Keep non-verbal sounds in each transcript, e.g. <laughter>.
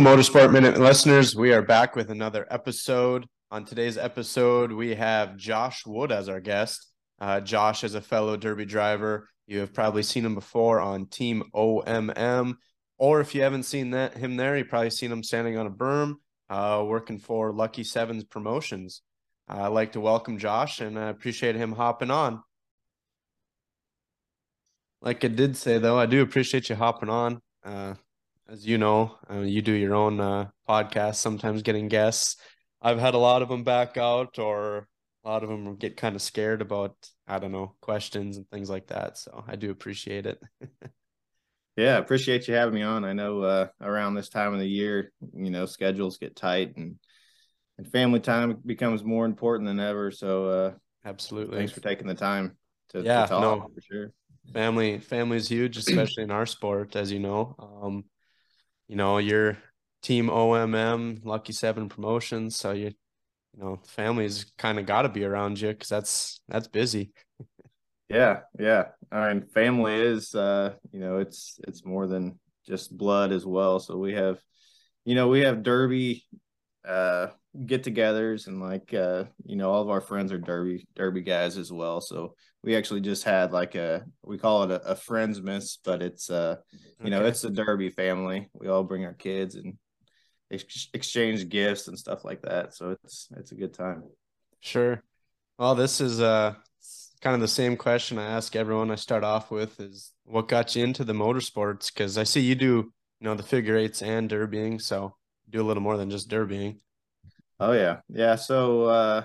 Motorsport Minute listeners. We are back with another episode. On today's episode, we have Josh Wood as our guest. Uh, Josh is a fellow Derby driver. You have probably seen him before on Team OMM, or if you haven't seen that him there, you probably seen him standing on a berm, uh, working for Lucky Sevens Promotions. Uh, I'd like to welcome Josh, and I appreciate him hopping on. Like I did say, though, I do appreciate you hopping on. As you know, uh, you do your own uh, podcast, sometimes getting guests. I've had a lot of them back out, or a lot of them get kind of scared about, I don't know, questions and things like that. So I do appreciate it. <laughs> yeah, appreciate you having me on. I know uh, around this time of the year, you know, schedules get tight and and family time becomes more important than ever. So uh, absolutely, thanks for taking the time to, yeah, to talk no, for sure. Family, family is huge, especially in our sport, as you know. Um, you know, your team OMM, Lucky Seven Promotions. So you, you know, family's kind of got to be around you because that's that's busy. yeah, yeah. I mean, family is, uh, you know, it's it's more than just blood as well. So we have, you know, we have Derby uh get-togethers and like uh you know all of our friends are derby derby guys as well so we actually just had like a we call it a, a Friendsmas but it's uh you okay. know it's a derby family. We all bring our kids and ex- exchange gifts and stuff like that. So it's it's a good time. Sure. Well this is uh kind of the same question i ask everyone i start off with is what got you into the motorsports? Because i see you do you know the figure eights and derbying so do a little more than just derbying. Oh yeah, yeah. So uh,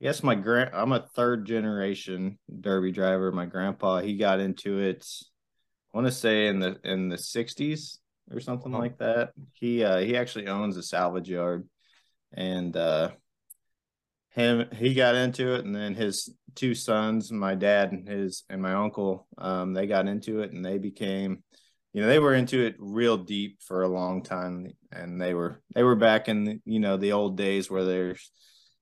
yes, my grand. I'm a third generation Derby driver. My grandpa he got into it. I want to say in the in the '60s or something oh. like that. He uh, he actually owns a salvage yard, and uh, him he got into it, and then his two sons, my dad and his and my uncle, um, they got into it, and they became you know they were into it real deep for a long time and they were they were back in you know the old days where there's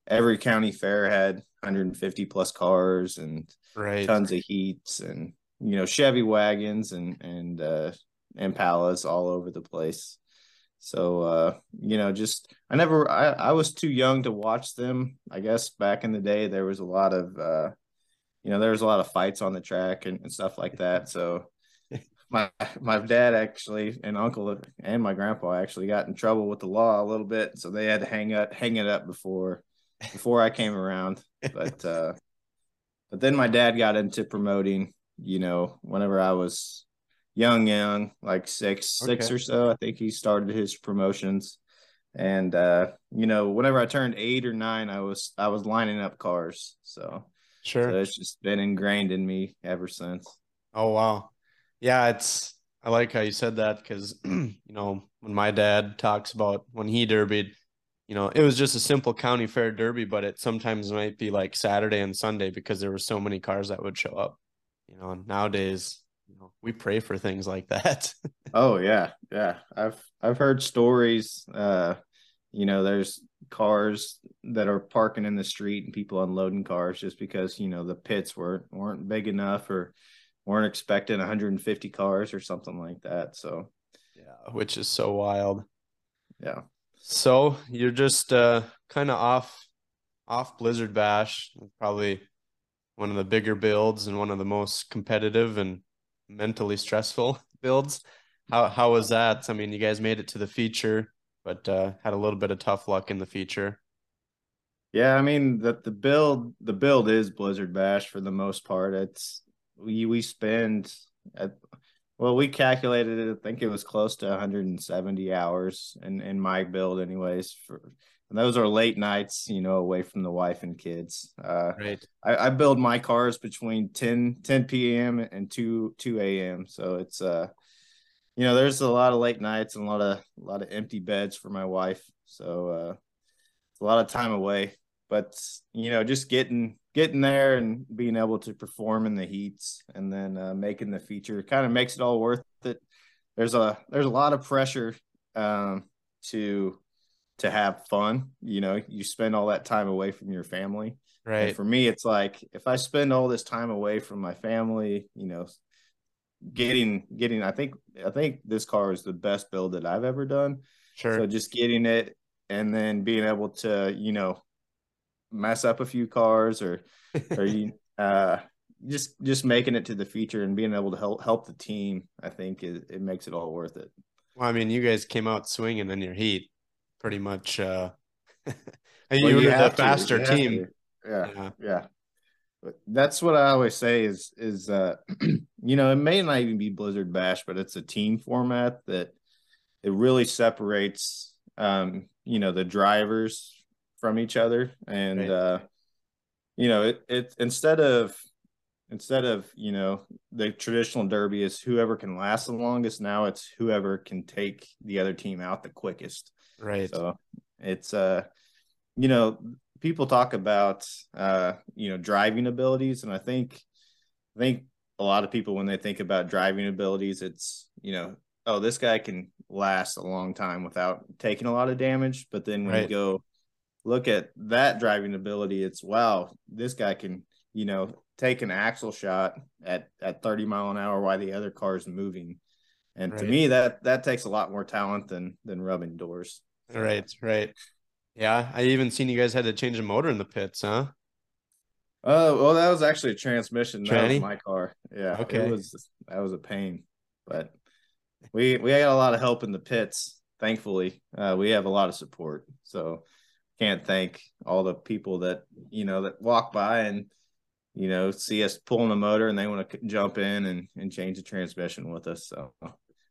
every county fair had 150 plus cars and right. tons of heats and you know chevy wagons and and uh impalas all over the place. So uh you know just i never i i was too young to watch them. I guess back in the day there was a lot of uh you know there was a lot of fights on the track and, and stuff like that. So <laughs> my my dad actually and uncle and my grandpa actually got in trouble with the law a little bit, so they had to hang up hang it up before before I came around. But <laughs> uh, but then my dad got into promoting. You know, whenever I was young, young, like six okay. six or so, I think he started his promotions. And uh, you know, whenever I turned eight or nine, I was I was lining up cars. So sure, so it's just been ingrained in me ever since. Oh wow yeah, it's I like how you said that because <clears throat> you know when my dad talks about when he derbied, you know, it was just a simple county fair derby, but it sometimes might be like Saturday and Sunday because there were so many cars that would show up. You know, nowadays, you know, we pray for things like <laughs> that. oh yeah, yeah. I've I've heard stories. Uh, you know, there's cars that are parking in the street and people unloading cars just because you know the pits weren't weren't big enough or weren't expecting 150 cars or something like that. So, yeah, which is so wild. Yeah. So you're just uh, kind of off off Blizzard Bash, probably one of the bigger builds and one of the most competitive and mentally stressful <laughs> builds. How how was that? I mean, you guys made it to the feature, but uh, had a little bit of tough luck in the feature. Yeah, I mean that the build the build is Blizzard Bash for the most part. It's we we spend at well we calculated it i think it was close to 170 hours in in my build anyways for and those are late nights you know away from the wife and kids. Uh right. I, I build my cars between 10 10 p.m and 2 2 a.m so it's uh you know there's a lot of late nights and a lot of a lot of empty beds for my wife. So uh it's a lot of time away but you know just getting getting there and being able to perform in the heats and then uh, making the feature kind of makes it all worth it. There's a there's a lot of pressure um, to to have fun you know you spend all that time away from your family. Right. and for me it's like if i spend all this time away from my family you know getting getting i think i think this car is the best build that i've ever done. Sure. So just getting it and then being able to, you know, mess up a few cars or <laughs> or you uh just just making it to the feature and being able to help help the team, I think it, it makes it all worth it. Well, I mean, you guys came out swinging in your heat, pretty much. Uh, <laughs> and Well, you you were the have to, faster team. Yeah. Yeah. Yeah. But that's what I always say is is uh <clears throat> you know, it may not even be Blizzard Bash, but it's a team format that it really separates um, you know, the drivers from each other. And Right. uh you know, it it instead of instead of, you know, the traditional derby is whoever can last the longest, now it's whoever can take the other team out the quickest. Right. So it's uh you know, people talk about uh, you know, driving abilities and I think I think a lot of people when they think about driving abilities, it's, you know, oh, this guy can last a long time without taking a lot of damage. But then when Right. you go look at that driving ability, it's wow, this guy can, you know, take an axle shot at at 30 mile an hour while the other car is moving. And to me, that that takes a lot more talent than than rubbing doors. Right. Right. Yeah. I even seen you guys had to change a motor in the pits, huh? Oh well, that was actually a transmission. That was my car. Yeah, Okay. it was that was a pain, but we we got a lot of help in the pits. Thankfully, uh, we have a lot of support. So can't thank all the people that you know that walk by and you know see us pulling the motor and they want to jump in and and change the transmission with us. So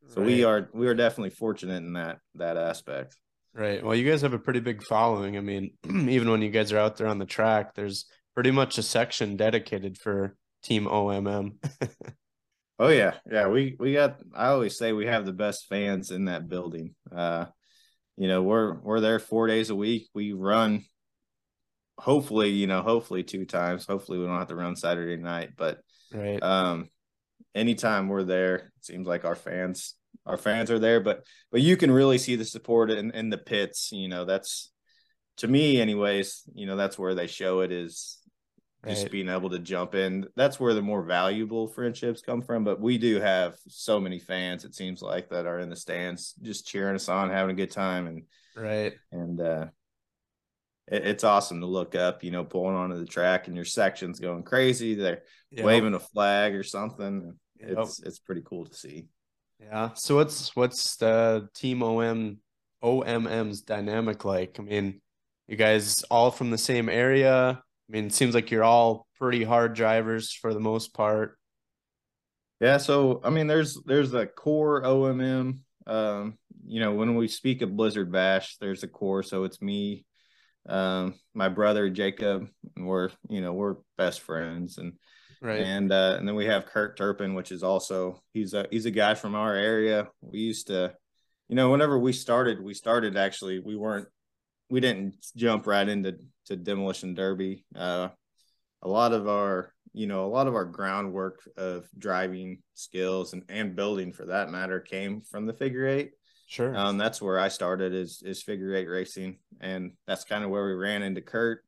so we are we are definitely fortunate in that that aspect. Right. Well, you guys have a pretty big following. I mean, <clears throat> even when you guys are out there on the track, there's pretty much a section dedicated for Team OMM. <laughs> Oh yeah, yeah. We we got. I always say we have the best fans in that building. Uh, you know, we're we're there four days a week. We run. Hopefully, you know, hopefully two times. Hopefully, we don't have to run Saturday night. But right. um, anytime we're there, it seems like our fans our fans are there. But but you can really see the support in in the pits. You know, that's to me, anyways. You know, that's where they show it is just being able to jump in. That's where the more valuable friendships come from. But we do have so many fans, it seems like, that are in the stands just cheering us on, having a good time. And, Right. and, uh, it, it's awesome to look up, you know, pulling onto the track and your section's going crazy. They're Yep. waving a flag or something. Yep. It's, it's pretty cool to see. Yeah. So what's what's the Team OM OMM's dynamic like? I mean, you guys all from the same area. I mean, it seems like you're all pretty hard drivers for the most part. Yeah, so I mean, there's there's a core OMM. Um, you know, when we speak of Blizzard Bash, there's a core. So it's me, um, my brother Jacob, and we're you know we're best friends, and Right. and uh, and then we have Kurt Turpin, which is also he's a he's a guy from our area. We used to, you know, whenever we started, we started actually we weren't we didn't jump right into to demolition derby. Uh, a lot of our you know a lot of our groundwork of driving skills and and building for that matter came from the figure eight. Sure. Um, that's where I started is is figure eight racing, and that's kind of where we ran into Kurt.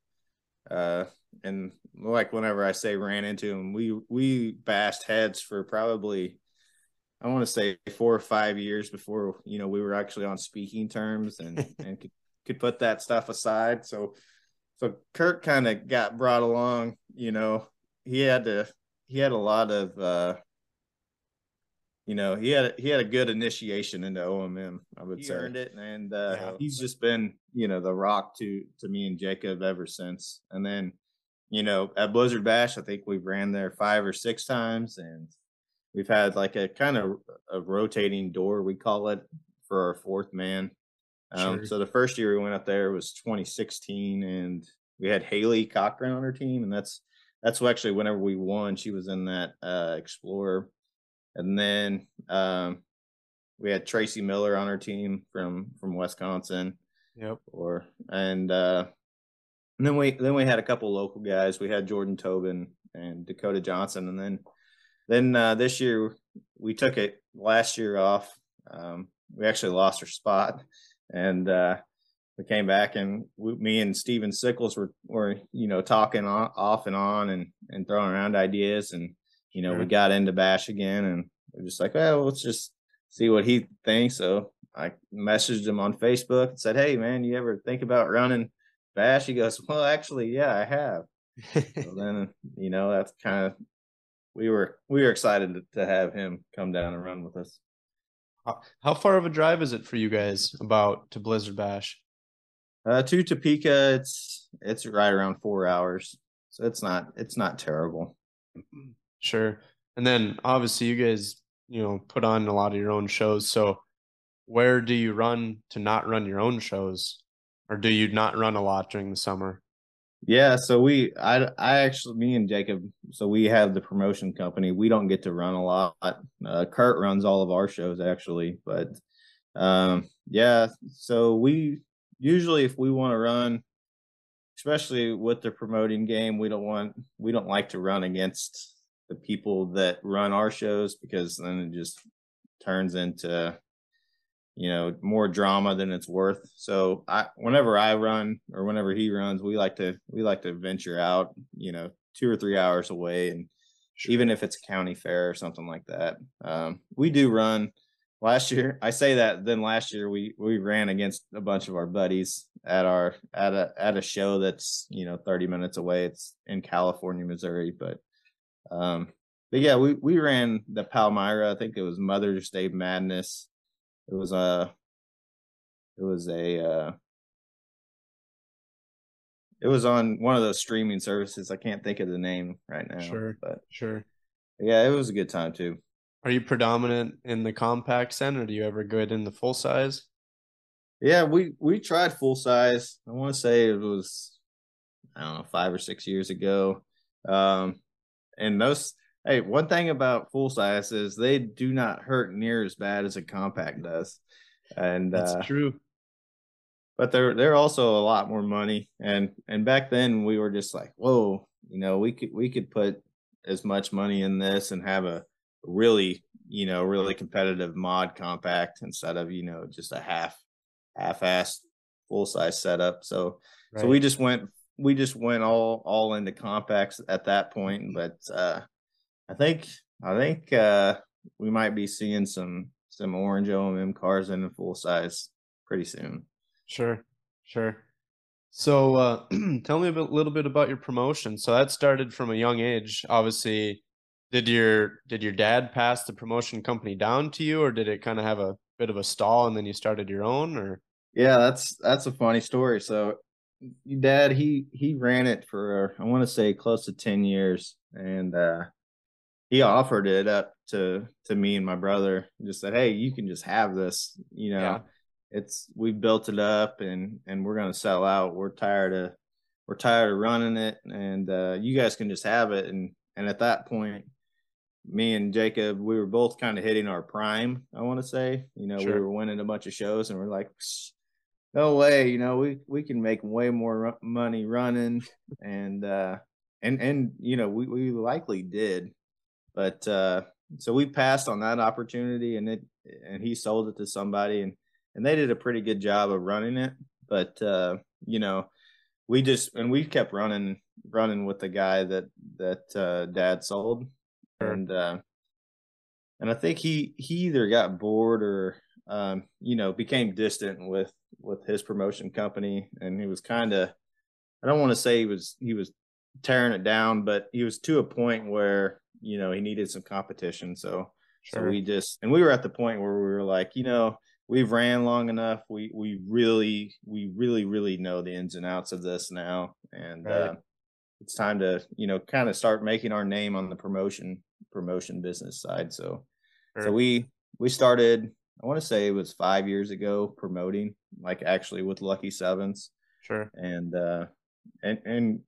Uh, and like whenever I say ran into him, we we bashed heads for probably I want to say four or five years before you know we were actually on speaking terms and <laughs> and could, could put that stuff aside. So so Kurt kind of got brought along. You know, he had to he had a lot of uh you know he had he had a good initiation into OMM. I would He say earned it, and uh, Yeah. he's just been you know the rock to to me and Jacob ever since. And then you know at Blizzard Bash, I think we've ran there five or six times, and we've had like a kind of a rotating door we call it for our fourth man. Um, Sure. So the first year we went up there was 2016, and we had Haley Cochran on our team, and that's that's actually whenever we won. She was in that uh, Explorer, and then um, we had Tracy Miller on our team from from Wisconsin, Yep. or and uh, and then we then we had a couple local guys. We had Jordan Tobin and Dakota Johnson, and then then uh, this year we took it last year off. Um, we actually lost our spot, and uh, we came back and we, me and Steven Sickles were were you know talking on, off and on and and throwing around ideas, and you know we got into Bash again, and we're just like, well, let's just see what he thinks. So I messaged him on Facebook and said, "Hey, man, you ever think about running Bash?" He goes, "Well, actually, yeah, I have." so <laughs> then, you know, that's kind of we were we were excited to have him come down and run with us. How far of a drive is it for you guys about to Blizzard Bash? Uh, to Topeka, it's it's right around four hours, so it's not it's not terrible. Sure, and then obviously you guys you know put on a lot of your own shows. So where do you run to not run your own shows, or do you not run a lot during the summer? Yeah, so we, I, I actually, me and Jacob, so we have the promotion company. We don't get to run a lot. Uh, Kurt runs all of our shows actually, but um, yeah. So we usually, if we want to run, especially with the promoting game, we don't want, we don't like to run against the people that run our shows because then it just turns into you know more drama than it's worth. So i whenever i run or whenever he runs we like to we like to venture out you know two or three hours away and sure. even if it's a county fair or something like that. Um, we do run. Last year i say that then last year we we ran against a bunch of our buddies at our at a at a show that's you know 30 minutes away. It's in california missouri but um but yeah we we ran the palmyra. I think it was mother's day madness it was a it was a uh it was on one of those streaming services. I can't think of the name right now. Sure. But sure. Yeah, it was a good time too. Are you predominant in the compact center? or do you ever go in the full size? Yeah, we we tried full size. I want to say it was I don't know, five or six years ago. Um and those Hey, one thing about full size is they do not hurt near as bad as a compact does, and that's uh, true. But they're they're also a lot more money, and and back then we were just like, whoa, you know, we could we could put as much money in this and have a really you know really competitive mod compact instead of you know just a half half-assed full size setup. So right. so we just went we just went all all into compacts at that point, but uh I think I think uh, we might be seeing some some orange OMM cars in full size pretty soon. Sure, sure. So uh, <clears throat> tell me a bit, little bit about your promotion. So that started from a young age. Obviously, did your did your dad pass the promotion company down to you, or did it kind of have a bit of a stall and then you started your own? Or yeah, that's that's a funny story. So dad he he ran it for I want to say close to ten years, and uh, he offered it up to to me and my brother just said hey you can just have this you know yeah. it's we built it up and and we're going to sell out. We're tired of we're tired of running it and uh, you guys can just have it. And and at that point me and jacob we were both kind of hitting our prime i want to say. You know sure. we were winning a bunch of shows and we're like no way you know we we can make way more money running. And uh and and you know we, we likely did but uh, so we passed on that opportunity, and it and he sold it to somebody, and and they did a pretty good job of running it. But uh, you know, we just and we kept running running with the guy that that uh, dad sold, and uh, and I think he he either got bored or um, you know became distant with with his promotion company, and he was kind of I don't want to say he was he was tearing it down, but he was to a point where you know he needed some competition. So sure. so we just and we were at the point where we were like, you know, we've ran long enough. We we really we really really know the ins and outs of this now, and right. uh, it's time to you know kind of start making our name on the promotion promotion business side. So sure. so we we started. I want to say it was five years ago promoting, like actually with Lucky Sevens. Sure. And uh, and and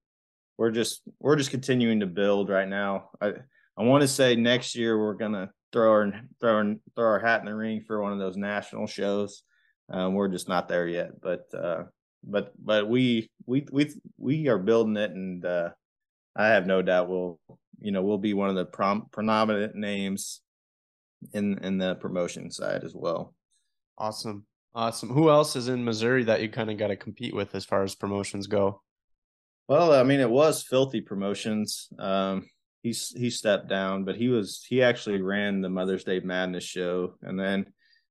we're just we're just continuing to build right now. I I want to say next year we're gonna throw our throw our, throw our hat in the ring for one of those national shows. Um, we're just not there yet, but uh, but but we we we we are building it, and uh, I have no doubt we'll you know we'll be one of the prom- predominant names in in the promotion side as well. Awesome, awesome. Who else is in Missouri that you kind of got to compete with as far as promotions go? Well, I mean, it was filthy promotions. Um, he's he stepped down, but he was he actually ran the Mother's Day Madness show, and then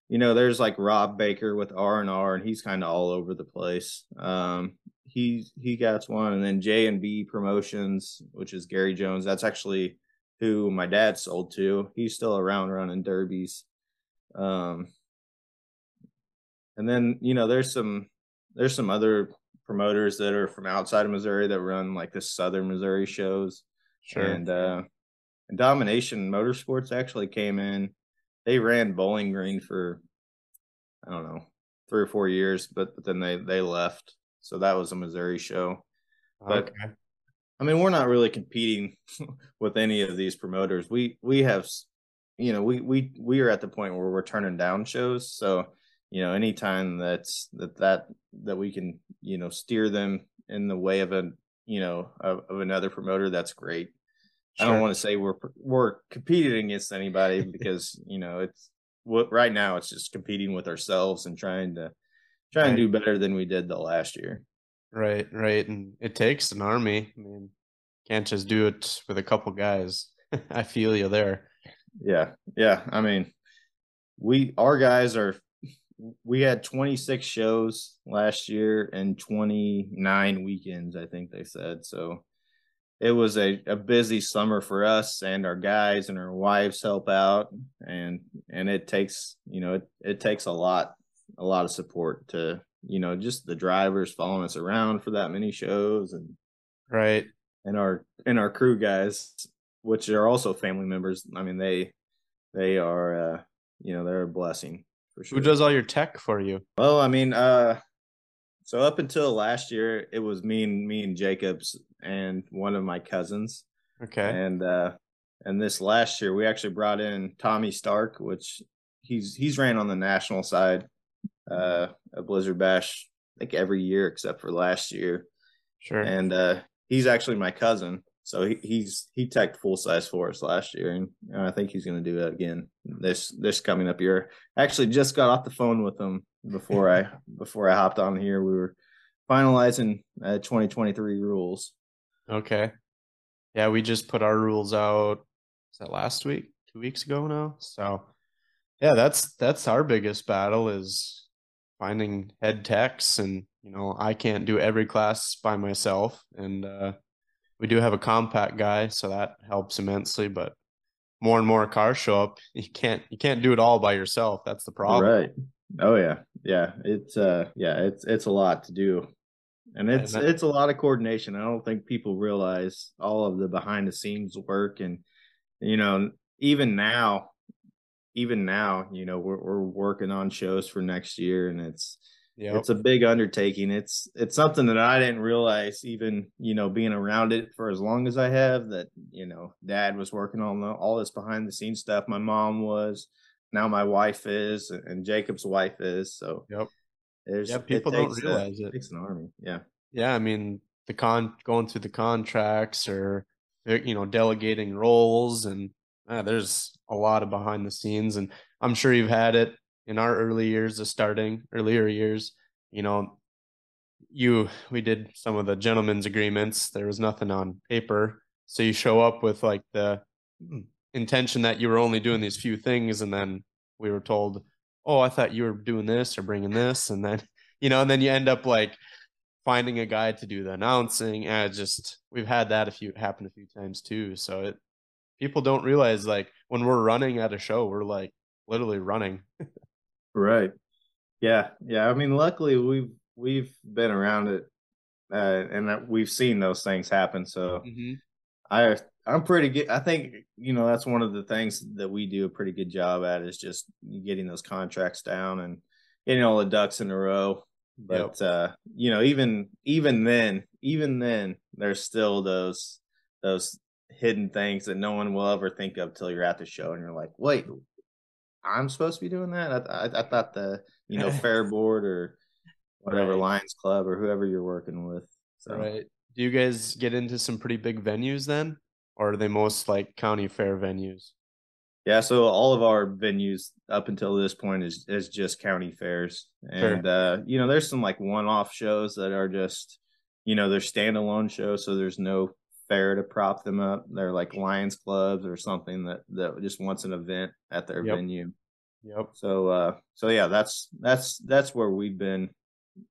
you know, there's like Rob Baker with R and R, and he's kind of all over the place. Um, he he got one, and then J and B Promotions, which is Gary Jones. That's actually who my dad sold to. He's still around running derbies. Um, and then you know, there's some there's some other promoters that are from outside of Missouri that run like the Southern Missouri shows. Sure. And uh, and Domination Motorsports actually came in they ran Bowling Green for I don't know three or four years, but, but then they they left. So that was a Missouri show. But okay. I mean, we're not really competing <laughs> with any of these promoters. We we have, you know, we we we are at the point where we're turning down shows. So you know, anytime that's that that that we can you know steer them in the way of a you know of, of another promoter, that's great. Sure. I don't want to say we're we're competing against anybody <laughs> because you know it's what right now it's just competing with ourselves and trying to try right. and do better than we did the last year. Right, right, and it takes an army. I mean, can't just do it with a couple guys. <laughs> I feel you there. Yeah, yeah. I mean, we our guys are. We had 26 shows last year and 29 weekends. I think they said. So it was a, a busy summer for us and our guys and our wives help out. And and it takes you know it, it takes a lot a lot of support to you know just the drivers following us around for that many shows and right. and our and our crew guys which are also family members. I mean they they are uh you know they're a blessing for sure who does all your tech for you well i mean uh so up until last year, it was me and me and Jacobs and one of my cousins. Okay. And uh and this last year we actually brought in Tommy Stark, which he's he's ran on the national side uh a Blizzard Bash like every year except for last year. Sure. And uh he's actually my cousin. So he, he's he teched full size for us last year, and, I think he's going to do it again this this coming up year. I actually just got off the phone with him before I <laughs> before I hopped on here. We were finalizing uh, 2023 rules. Okay. Yeah, we just put our rules out. Is that last week? Two weeks ago now. So, yeah, that's that's our biggest battle is finding head techs, and you know I can't do every class by myself, and uh, we do have a compact guy, so that helps immensely. But more and more cars show up, <laughs> you can't you can't do it all by yourself. That's the problem. Right. Oh yeah, yeah. It's uh, yeah, it's it's a lot to do, and it's and that, it's a lot of coordination. I don't think people realize all of the behind the scenes work, and you know, even now, even now, you know, we're we're working on shows for next year, and it's Yep. It's a big undertaking. It's it's something that I didn't realize even, you know, being around it for as long as I have that, you know, dad was working on the, all this behind the scenes stuff. My mom was, now my wife is and Jacob's wife is. So Yep. There's yeah, people don't realize a, it. it. Takes an army. Yeah. Yeah, I mean, the con going through the contracts or you know, delegating roles and uh, there's a lot of behind the scenes and I'm sure you've had it in our early years of starting, earlier years, you know, you we did some of the gentlemen's agreements. There was nothing on paper, so you show up with like the intention that you were only doing these few things, and then we were told, "Oh, I thought you were doing this or bringing this," and then <laughs> you know, and then you end up like finding a guy to do the announcing. And just we've had that a few happen a few times too. So it people don't realize like when we're running at a show, we're like literally running. <laughs> Right. Yeah. Yeah. I mean, luckily we've we've been around it, uh, and we've seen those things happen. So mm-hmm. I I'm pretty good. I think you know that's one of the things that we do a pretty good job at is just getting those contracts down and getting all the ducks in a row. But yep. uh, you know, even even then, even then, there's still those those hidden things that no one will ever think of till you're at the show and you're like, wait, I'm supposed to be doing that. I, I, I thought the you know <laughs> fair board or whatever right. Lions Club or whoever you're working with. So. Right. Do you guys get into some pretty big venues then, or are they most like county fair venues? Yeah, so all of our venues up until this point is is just county fairs, and sure. uh, you know there's some like one off shows that are just you know they're standalone shows, so there's no fair to prop them up. They're like Lions clubs or something that that just wants an event at their yep. venue. Yep. So uh so yeah, that's that's that's where we've been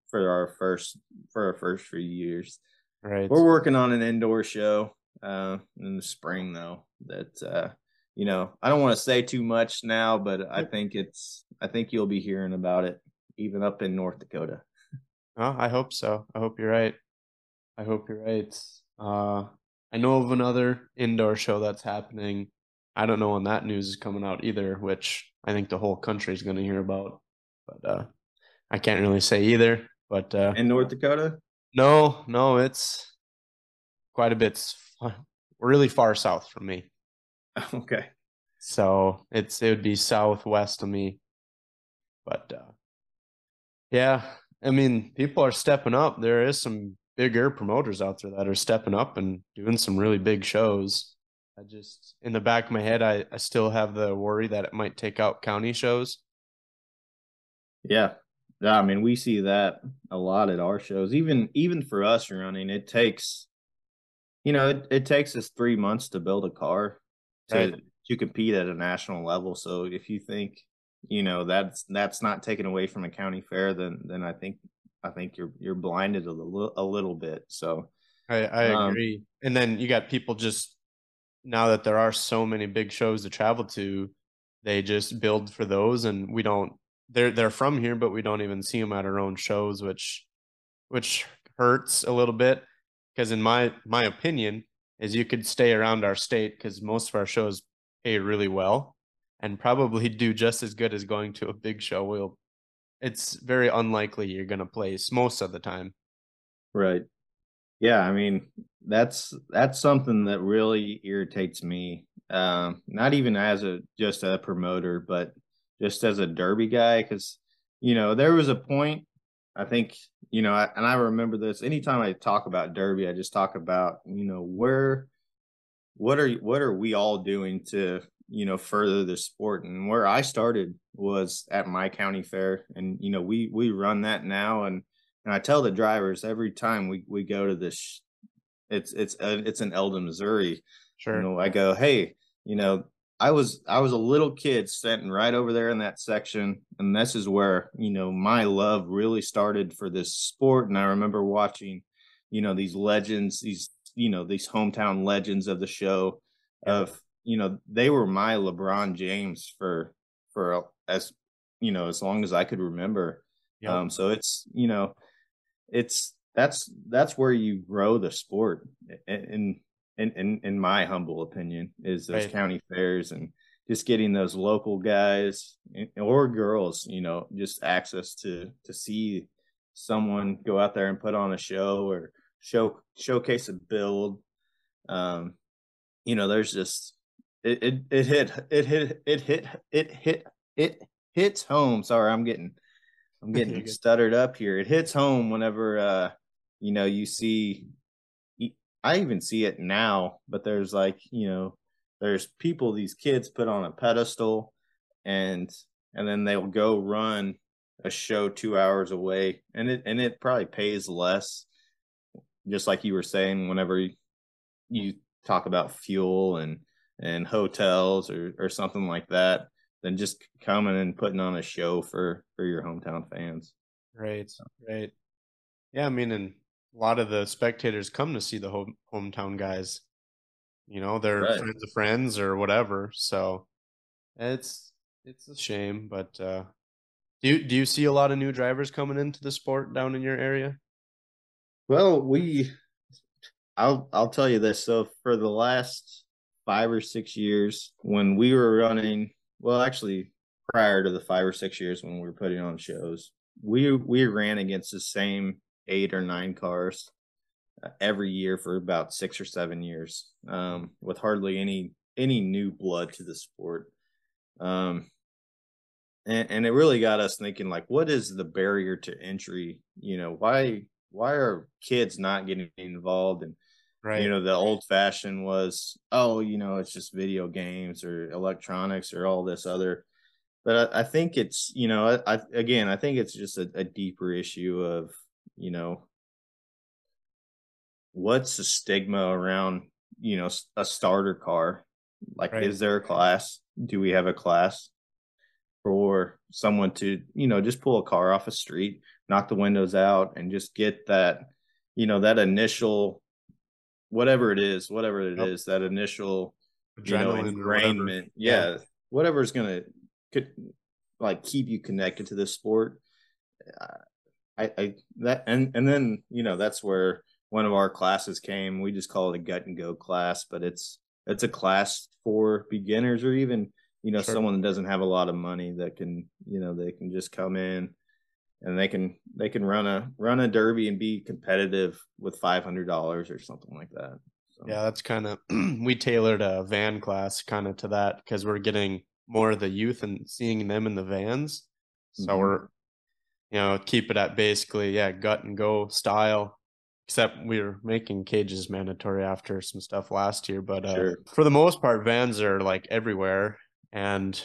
for our first for our first few years. Right. We're working on an indoor show uh in the spring though that uh you know, I don't want to say too much now, but I think it's I think you'll be hearing about it even up in North Dakota. Oh, I hope so. I hope you're right. I hope you're right. Uh I know of another indoor show that's happening. I don't know when that news is coming out either, which I think the whole country is going to hear about. But uh I can't really say either. But uh In North Dakota? no, no, it's quite a bit really far south from me. <laughs> Okay. So it's it would be southwest of me. But uh yeah, I mean, people are stepping up. There is some bigger promoters out there that are stepping up and doing some really big shows. I just in the back of my head I, I still have the worry that it might take out county shows. Yeah. Yeah, I mean, we see that a lot at our shows. Even even for us running, it takes you know, it, it takes us three months to build a car to Right. to compete at a national level. So if you think, you know, that's that's not taken away from a county fair, then then I think I think you're you're blinded a little a little bit. So I, I Um, agree. And then you got people just now that there are so many big shows to travel to, they just build for those, and we don't. They're they're from here, but we don't even see them at our own shows, which which hurts a little bit. Because in my my opinion, is you could stay around our state because most of our shows pay really well, and probably do just as good as going to a big show. Will it's very unlikely you're gonna place most of the time. Right. Yeah, I mean, that's that's something that really irritates me. Um, not even as a just a promoter, but just as a derby guy, because you know, there was a point I think, you know, I, and I remember this anytime I talk about derby, I just talk about, you know, where what are what are we all doing to, you know, further the sport? And where I started was at my county fair. And, you know, we we run that now and and I tell the drivers every time we we go to this, it's it's uh, it's in Eldon, Missouri. Sure. You know, I go, hey, you know, I was I was a little kid sitting right over there in that section, and this is where you know my love really started for this sport. And I remember watching, you know, these legends, these you know these hometown legends of the show, of you know they were my LeBron James for for as you know as long as I could remember. Yep. Um, so it's you know, it's that's that's where you grow the sport in in in, in my humble opinion is those Right. county fairs and just getting those local guys or girls you know just access to to see someone go out there and put on a show or show showcase a build um you know there's just it it, it hit it hit it hit it hit it hits home. Sorry i'm getting i'm getting stuttered up here. It hits home whenever uh you know you see I even see it now, but there's like, you know, there's people these kids put on a pedestal and and then they'll go run a show 2 hours away and it and it probably pays less. Just like you were saying whenever you, you talk about fuel and and hotels or or something like that than just coming and putting on a show for for your hometown fans. Right, right. Yeah, I mean, and a lot of the spectators come to see the home hometown guys. You know, they're Right. friends of friends or whatever. So it's it's a shame, but uh do you do you see a lot of new drivers coming into the sport down in your area? Well, we I'll I'll tell you this. So for the last five or six years, when we were running, well, actually prior to the five or six years when we were putting on shows, we we ran against the same eight or nine cars uh, every year for about six or seven years, um, with hardly any any new blood to the sport. Um, and, and it really got us thinking like what is the barrier to entry you know why why are kids not getting involved and Right. you know the old fashioned was oh you know it's just video games or electronics or all this other but i, I think it's you know I, I again i think it's just a, a deeper issue of you know what's the stigma around you know a starter car like Right. is there a class do we have a class for someone to you know just pull a car off a street knock the windows out and just get that you know that initial whatever it is whatever it yep. is, that initial you know ingrainment yeah, yeah whatever is gonna could like keep you connected to the sport uh, I, I that and and then you know that's where one of our classes came we just call it a gut and go class but it's it's a class for beginners or even you know sure. someone that doesn't have a lot of money that can you know they can just come in and they can they can run a run a derby and be competitive with five hundred dollars or something like that. So. Yeah, that's kind of <clears throat> we tailored a van class kind of to that because we're getting more of the youth and seeing them in the vans. So mm-hmm. we're you know keep it at basically yeah gut and go style. Except we were making cages mandatory after some stuff last year, but uh, sure. for the most part, vans are like everywhere, and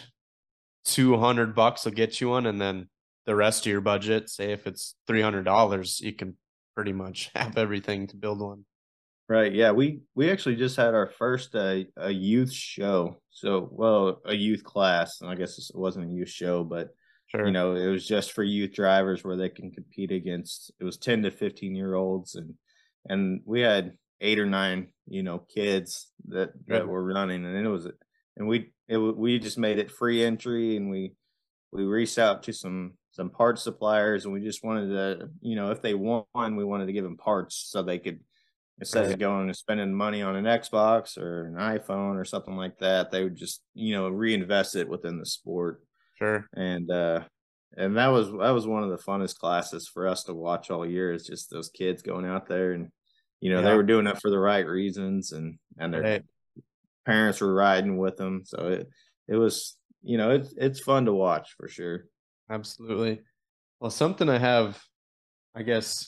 two hundred bucks will get you one, and then the rest of your budget, say if it's three hundred dollars, you can pretty much <laughs> have everything to build one. Right. Yeah. We we actually just had our first uh, a youth show. So well, a youth class, and I guess it wasn't a youth show, but sure. you know, it was just for youth drivers where they can compete against. It was ten to fifteen year olds, and and we had eight or nine, you know, kids that that were running, and it was and we it we just made it free entry, and we we reached out to some some parts suppliers and we just wanted to you know if they won we wanted to give them parts so they could instead right. of going and spending money on an xbox or an iphone or something like that they would just you know reinvest it within the sport sure and uh and that was that was one of the funnest classes for us to watch all year is just those kids going out there and you know yeah. they were doing it for the right reasons and and their right. parents were riding with them so it it was you know it's it's fun to watch for sure Absolutely. Well, something I have, I guess,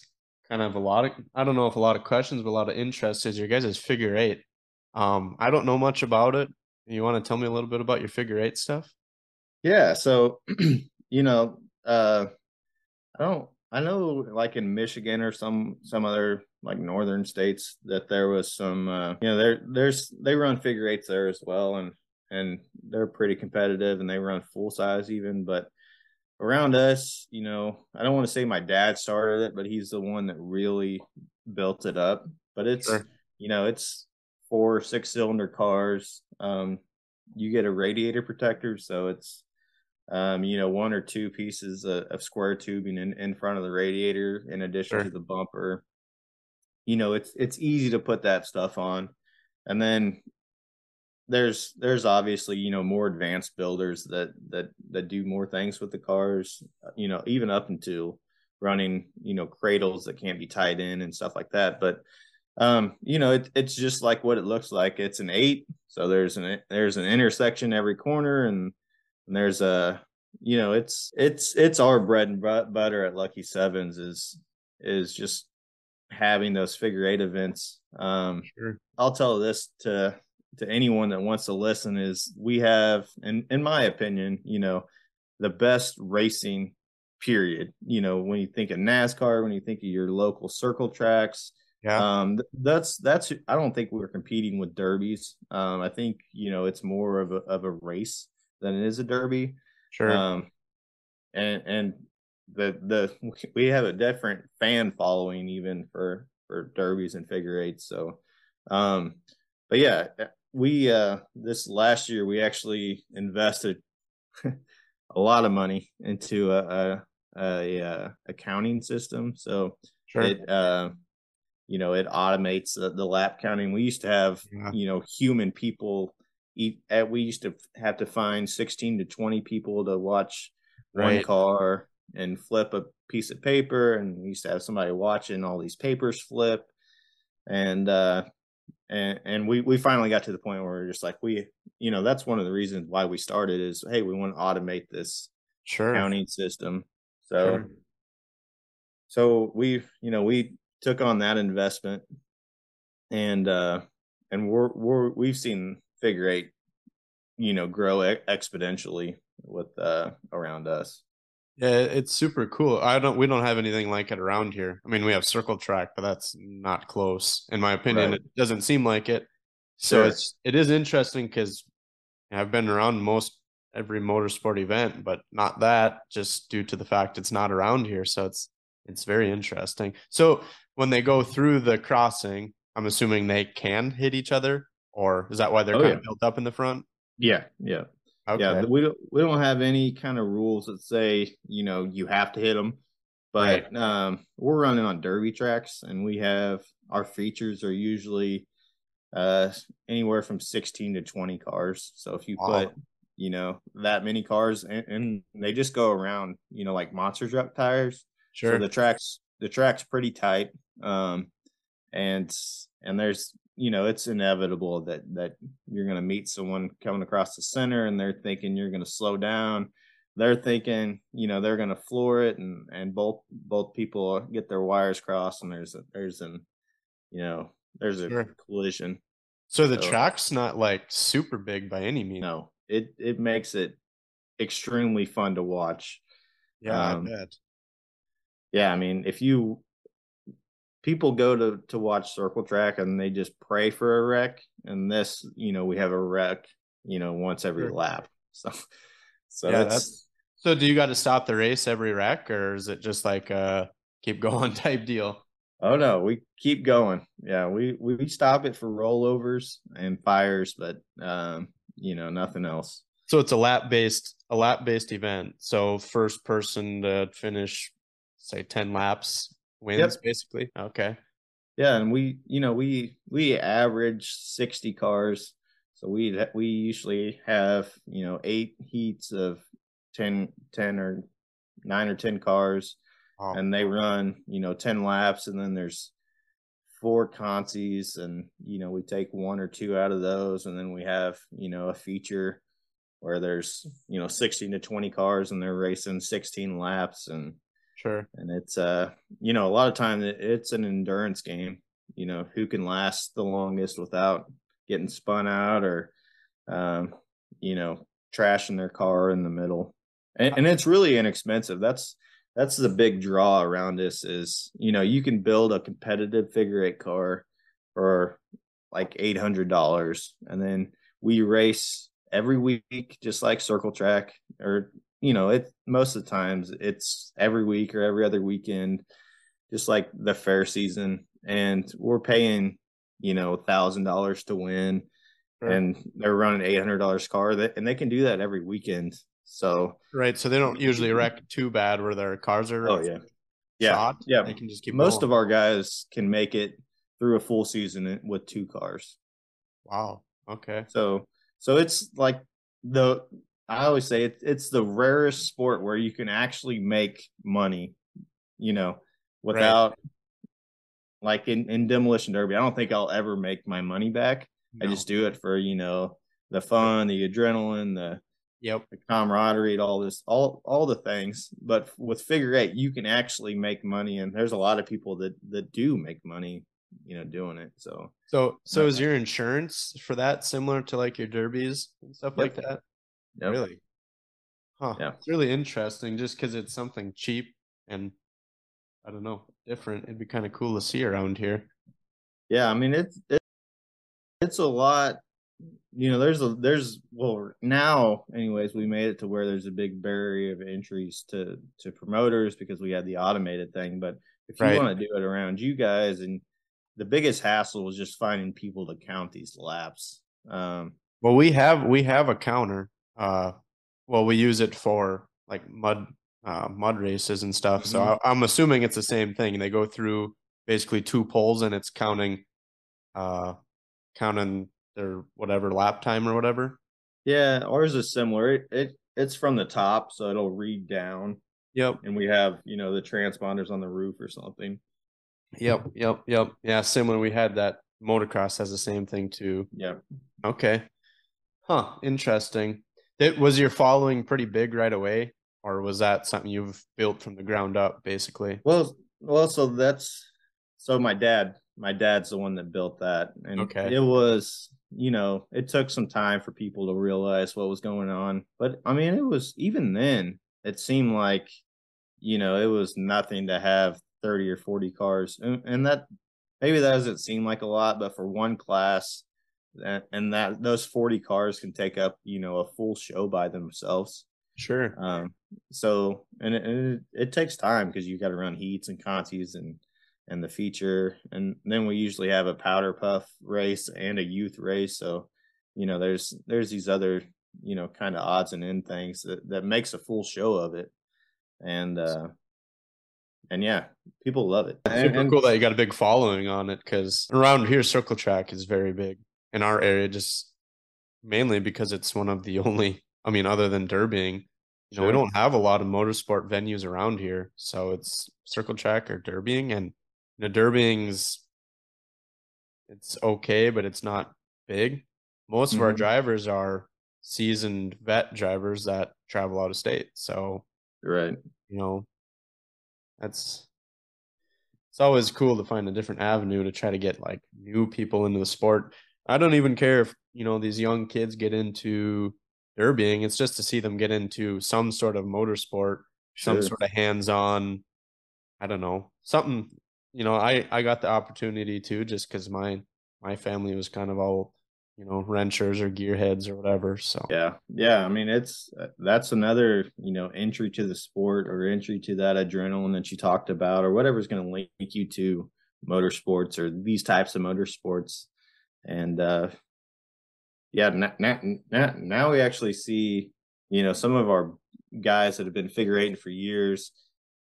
kind of a lot of, I don't know if a lot of questions, but a lot of interest is your guys' figure eight. Um, I don't know much about it. You want to tell me a little bit about your figure eight stuff? Yeah. So, <clears throat> you know, uh, I don't, I know like in Michigan or some, some other like northern states that there was some, uh, you know, there, there's, they run figure eights there as well. And, and they're pretty competitive and they run full size even, but around us, you know, I don't want to say my dad started it, but he's the one that really built it up. But it's, sure. you know, it's four six cylinder cars. Um, you get a radiator protector, so it's, um, you know, one or two pieces of, of square tubing in, in front of the radiator, in addition sure. to the bumper. You know, it's it's easy to put that stuff on, and then there's there's obviously you know more advanced builders that that that do more things with the cars you know even up until running you know cradles that can't be tied in and stuff like that. But um you know it, it's just like what it looks like. It's an eight so there's an there's an intersection every corner and, and there's a you know it's it's it's our bread and butter at lucky sevens is is just having those figure eight events. Um sure. i'll tell this to to anyone that wants to listen is we have in in my opinion you know the best racing period. You know when you think of nascar when you think of your local circle tracks yeah. um that's that's i don't think we're competing with derbies. Um i think you know it's more of a of a race than it is a derby. Sure. Um and and the the <laughs> we have a different fan following even for for derbies and figure eights so um but yeah we uh this last year we actually invested <laughs> a lot of money into a a, a, a uh, accounting system so sure. it uh you know it automates the, the lap counting we used to have yeah. you know human people eat at we used to have to find 16 to 20 people to watch right. one car and flip a piece of paper and we used to have somebody watching all these papers flip and uh and and we we finally got to the point where we're just like we you know that's one of the reasons why we started is hey we want to automate this sure. counting system. So sure. so we you know we took on that investment and uh and we're we're we've seen figure eight you know grow exponentially with uh around us yeah, it's super cool. I don't we don't have anything like it around here. I mean, we have circle track, but that's not close. In my opinion, right. it doesn't seem like it. So sure. it's it is interesting because I've been around most every motorsport event, but not that just due to the fact it's not around here. So it's it's very interesting. So when they go through the crossing, I'm assuming they can hit each other, or is that why they're oh, kind yeah. of built up in the front? Yeah, yeah, okay. yeah. We don't we don't have any kind of rules that say you know you have to hit them, but right. um, we're running on derby tracks, and we have our features are usually uh anywhere from 16 to 20 cars. So if you wow. put you know that many cars and, and, they just go around you know like monster truck tires sure so the tracks the track's pretty tight um and and there's you know it's inevitable that that you're going to meet someone coming across the center and they're thinking you're going to slow down they're thinking you know they're going to floor it and and both both people get their wires crossed and there's a there's an you know there's a sure. collision so the so, track's not like super big by any means no it it makes it extremely fun to watch. Yeah, um, I bet. Yeah, I mean, if you people go to to watch circle track and they just pray for a wreck, and this, you know, we have a wreck, you know, once every sure. lap. <laughs> So, so yeah, that's, that's so. Do you got to stop the race every wreck, or is it just like a keep going <laughs> type deal? Oh no, we keep going. Yeah, we we stop it for rollovers and fires, but um, you know, nothing else. So it's a lap based a lap based event. So first person to finish say 10 laps wins yep. basically. Okay. Yeah, and we you know, we we average 60 cars. So we we usually have, you know, 8 heats of 10 10 or 9 or 10 cars oh. and they run, you know, 10 laps and then there's four consies and you know we take one or two out of those and then we have you know a feature where there's you know 16 to 20 cars and they're racing 16 laps and sure. And it's uh you know a lot of time it's an endurance game. You know who can last the longest without getting spun out or um you know trashing their car in the middle? And, and it's really inexpensive. That's that's the big draw around this is you know you can build a competitive figure eight car for like eight hundred dollars and then we race every week just like circle track or you know it most of the times it's every week or every other weekend just like the fair season and we're paying you know thousand dollars to win sure. and they're running eight hundred dollars car that and they can do that every weekend so right, so they don't usually mm-hmm. wreck too bad where their cars are. Oh yeah, yeah, shot. yeah. They can just keep. Most going. of our guys can make it through a full season with two cars. Wow. Okay. So so it's like the I always say it, it's the rarest sport where you can actually make money. You know, without right. like in in demolition derby. I don't think I'll ever make my money back. No. I just do it for you know the fun, the adrenaline, the Yep. The camaraderie, all this, all all the things. But with figure eight, you can actually make money, and there's a lot of people that that do make money, you know, doing it. So so so is your insurance for that similar to like your derbies and stuff yep. like that? Yep. Really? Huh. Yeah. It's really interesting just because it's something cheap and I don't know, different. It'd be kind of cool to see around here. Yeah, I mean it's it, it's a lot you know there's a there's well now anyways we made it to where there's a big barrier of entries to to promoters because we had the automated thing but if you right. want to do it around you guys and the biggest hassle was just finding people to count these laps um well we have we have a counter uh well we use it for like mud uh mud races and stuff mm-hmm. so I, i'm assuming it's the same thing they go through basically two poles and it's counting uh counting their whatever lap time or whatever? Yeah, ours is similar. It, it it's from the top, so it'll read down. Yep. And we have, you know, the transponders on the roof or something. Yep, yep, yep. Yeah, similar. We had that motocross has the same thing too. Yep. Okay. Huh. Interesting. It was your following pretty big right away, or was that something you've built from the ground up, basically? Well, well, so that's so my dad. My dad's the one that built that, and okay. it was you know, it took some time for people to realize what was going on. But I mean, it was even then, it seemed like, you know, it was nothing to have 30 or 40 cars. And, and that maybe that doesn't seem like a lot, but for one class, and that those 40 cars can take up you know a full show by themselves. Sure. Um so and it, and it, it takes time because you got to run heats and consies and and the feature and then we usually have a powder puff race and a youth race so you know there's there's these other you know kind of odds and end things that, that makes a full show of it. And uh and yeah people love it. It's super and, cool that you got a big following on it because around here circle track is very big in our area just mainly because it's one of the only i mean other than derbying you know sure. we don't have a lot of motorsport venues around here so it's circle track or derbying and you know derbying's it's okay but it's not big most mm-hmm. of our mm-hmm. drivers are seasoned vet drivers that travel out of state so right you know that's it's always cool to find a different avenue to try to get like new people into the sport. I don't even care if, you know, these young kids get into derbying. It's just to see them get into some sort of motorsport, sure. some sort of hands-on, I don't know, something, you know, I I got the opportunity to just cuz my my family was kind of all you know wrenchers or gearheads or whatever so yeah yeah i mean it's uh, that's another you know entry to the sport or entry to that adrenaline that you talked about or whatever's going to link you to motorsports or these types of motorsports and uh yeah now, now, now we actually see you know some of our guys that have been figure eighting for years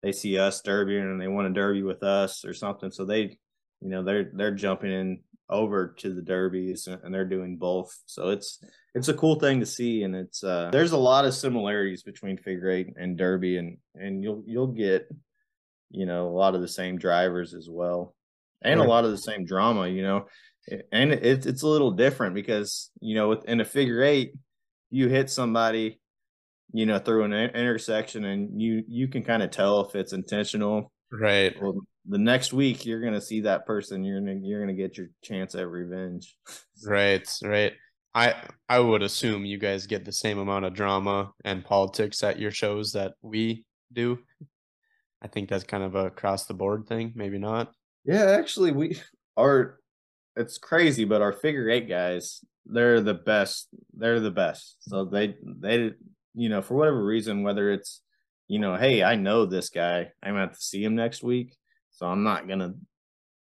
they see us derbying and they want to derby with us or something. So they you know they're they're jumping in over to the derbies and they're doing both. So it's it's a cool thing to see and it's uh there's a lot of similarities between figure eight and derby and and you'll you'll get you know a lot of the same drivers as well and a lot of the same drama you know and it's it's a little different because you know in a figure eight you hit somebody you know through an intersection and you you can kind of tell if it's intentional. Right. Well, the next week you're gonna see that person you're gonna you're gonna get your chance at revenge. Right right. I i would assume you guys get the same amount of drama and politics at your shows that we do. I think that's kind of a across the board thing maybe not. Yeah actually we are it's crazy but our figure eight guys they're the best they're the best so they they you know for whatever reason whether it's you know hey i know this guy i'm gonna have to see him next week so I'm not gonna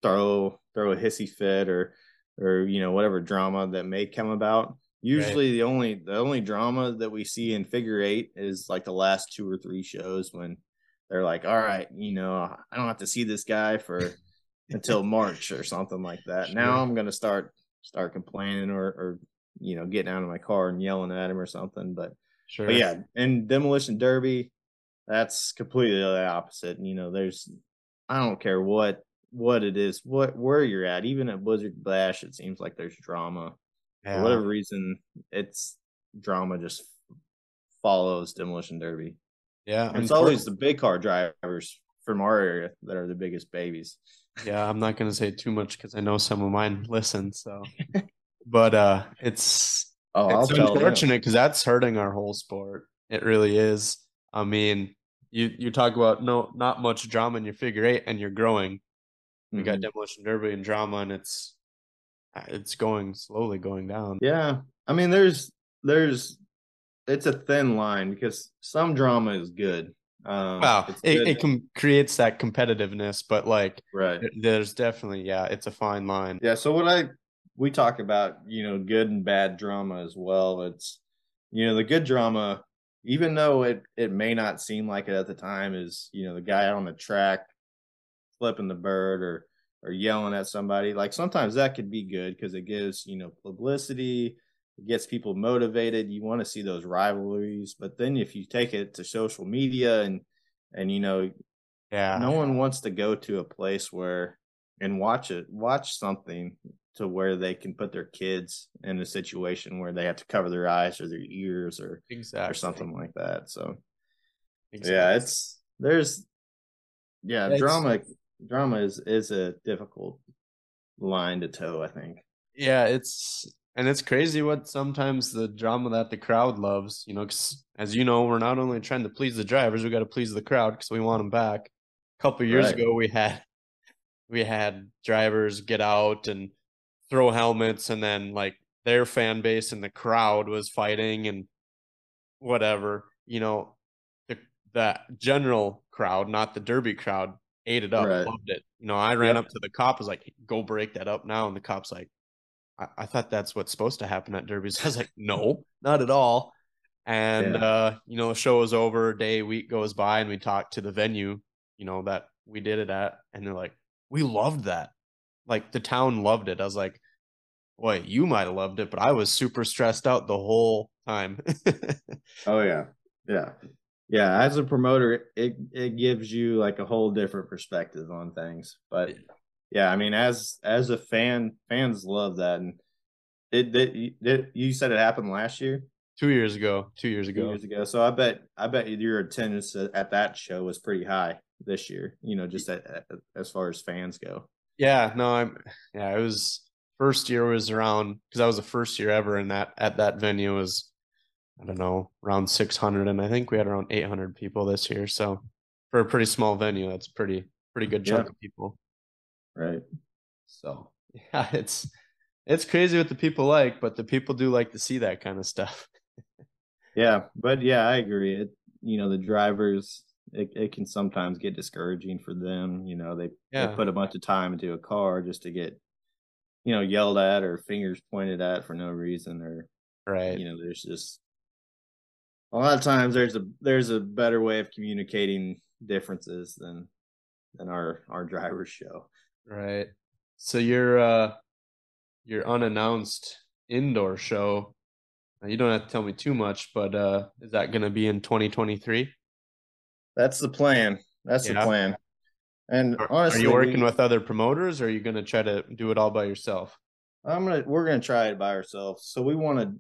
throw throw a hissy fit or or you know whatever drama that may come about. Usually right. the only the only drama that we see in figure eight is like the last two or three shows when they're like, all right, you know, I don't have to see this guy for until March or something like that. Sure. Now I'm gonna start start complaining or or you know getting out of my car and yelling at him or something. But sure. but yeah, and demolition derby, that's completely the opposite. You know, there's I don't care what what it is, what where you're at. Even at Blizzard Bash, it seems like there's drama. Yeah. For whatever reason, it's drama just follows Demolition Derby. Yeah, it's always the big car drivers from our area that are the biggest babies. Yeah, I'm not gonna say too much because I know some of mine listen. So, <laughs> but uh, it's oh, it's unfortunate because that's hurting our whole sport. It really is. I mean, you you talk about no not much drama in your figure eight and you're growing. We mm-hmm. got demolition derby and drama and it's uh, it's going slowly going down. Yeah. I mean there's there's it's a thin line because some drama is good. Um wow. It, it can creates that competitiveness, but like right there's definitely yeah, it's a fine line. Yeah. So what I we talk about, you know, good and bad drama as well. It's you know, the good drama even though it it may not seem like it at the time is you know the guy on the track flipping the bird or or yelling at somebody like sometimes that could be good because it gives you know publicity it gets people motivated you want to see those rivalries but then if you take it to social media and and you know yeah no one wants to go to a place where and watch it watch something to where they can put their kids in a situation where they have to cover their eyes or their ears or exactly. or something like that. So exactly. yeah, it's there's yeah, drama drama is is a difficult line to toe, I think. Yeah, it's and it's crazy what sometimes the drama that the crowd loves, you know, cuz as you know, we're not only trying to please the drivers, we got to please the crowd cuz we want them back. A couple years right. ago we had we had drivers get out and throw helmets and then like their fan base and the crowd was fighting and whatever, you know, the the general crowd, not the derby crowd, ate it up, Right. loved it. You know, I ran Yep. up to the cop, was like, "Go break that up now," and the cop's like, "I, I thought that's what's supposed to happen at derbies." I was like, <laughs> "No, not at all." And Yeah. uh, you know, the show is over, day, week goes by, and we talk to the venue, you know, that we did it at, and they're like, "We loved that." Like the town loved it. I was like, "Boy, you might have loved it, but I was super stressed out the whole time." <laughs> Oh yeah, yeah, yeah. As a promoter, it it gives you like a whole different perspective on things. But yeah, I mean, as as a fan, fans love that. And it did. It, you said it happened last year, two years ago, two years ago, two years ago. So I bet I bet your attendance at, at that show was pretty high this year. You know, just at, at, as far as fans go. Yeah, no, I'm yeah, it was first year was around because I was the first year ever in that at that venue was I don't know, around 600 and I think we had around 800 people this year. So for a pretty small venue, that's pretty pretty good chunk Yeah. of people. Right. So, <laughs> yeah, it's it's crazy what the people like, but the people do like to see that kind of stuff. Yeah, but yeah, I agree. It you know the drivers it, it can sometimes get discouraging for them. You know they Yeah. they put a bunch of time into a car just to get you know yelled at or fingers pointed at for no reason or Right. you know there's just a lot of times there's a there's a better way of communicating differences than than our our drivers show. Right. So your uh your unannounced indoor show, you don't have to tell me too much, but uh is that going to be in 2023? That's the plan. That's Yeah. the plan. And Are, are you working we- with other promoters or are you going to try to do it all by yourself? I'm gonna we're gonna try it by ourselves. So we want to.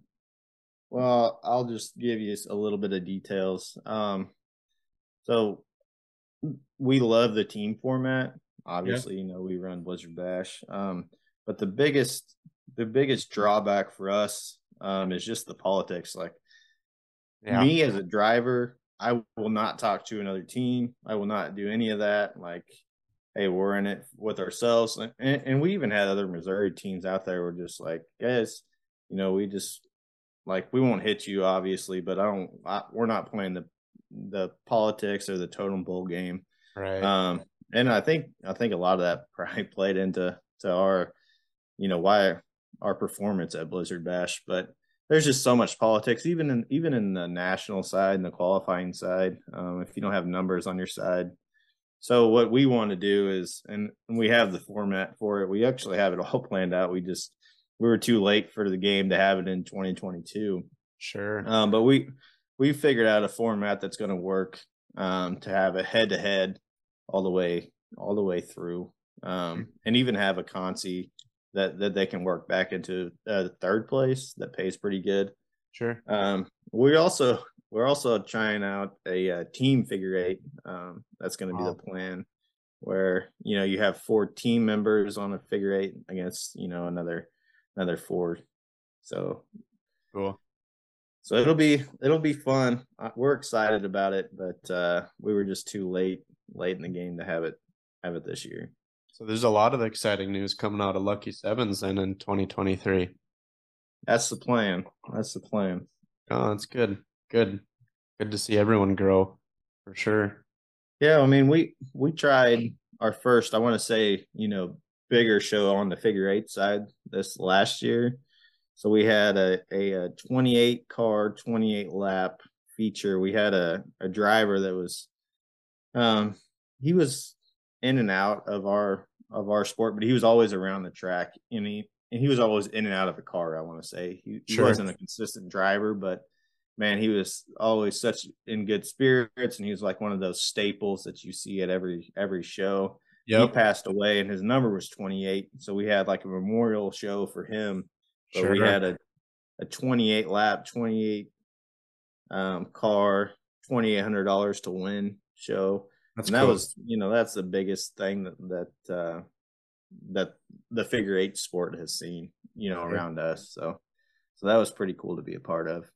Well, I'll just give you a little bit of details. Um, so we love the team format. Obviously, you know we run Blizzard Bash. Um, but the biggest the biggest drawback for us um is just the politics. Like Yeah. me as a driver, I will not talk to another team. I will not do any of that. Like, hey, we're in it with ourselves. And, and we even had other Missouri teams out there were just like, guys, you know, we just like we won't hit you obviously, but I don't. I, we're not playing the the politics or the totem bowl game. Right. Um, and I think I think a lot of that <laughs> probably played into to our, you know, why our performance at Blizzard Bash. But there's just so much politics, even in even in the national side and the qualifying side. Um, if you don't have numbers on your side, so what we want to do is, and we have the format for it. We actually have it <laughs> all planned out. We just we were too late for the game to have it in 2022. sure. Um, but we we figured out a format that's going to work um, to have a head to head all the way all the way through, um, and even have a consi that that they can work back into uh, third place that pays pretty good. Sure. Um, we also we're also trying out a, uh team figure eight. Um, that's going to be the plan, where you know you have four team members on a figure eight against you know another another four. So Cool. so it'll be it'll be fun. Uh, We're excited about it, but uh, we were just too late late in the game to have it have it this year. So there's a lot of exciting news coming out of Lucky Sevens then in 2023. That's the plan. That's the plan. Oh, that's good. Good. Good to see everyone grow for sure. Yeah, I mean we we tried our first. I want to say you know bigger show on the figure eight side this last year. So we had a a, a 28 car, 28 lap feature. We had a a driver that was, um, he was in and out of our of our sport, but he was always around the track, and he and he was always in and out of the car. I want to say he, he Sure. wasn't a consistent driver, but man, he was always such in good spirits, and he was like one of those staples that you see at every every show. He passed away, and his number was 28. So we had like a memorial show for him. But we had a a 28 lap, 28 um, car, twenty eight hundred dollars to win show, That's and that cool. was you know that's the biggest thing that that uh, that the figure eight sport has seen you know Sure. around us. So so that was pretty cool to be a part of.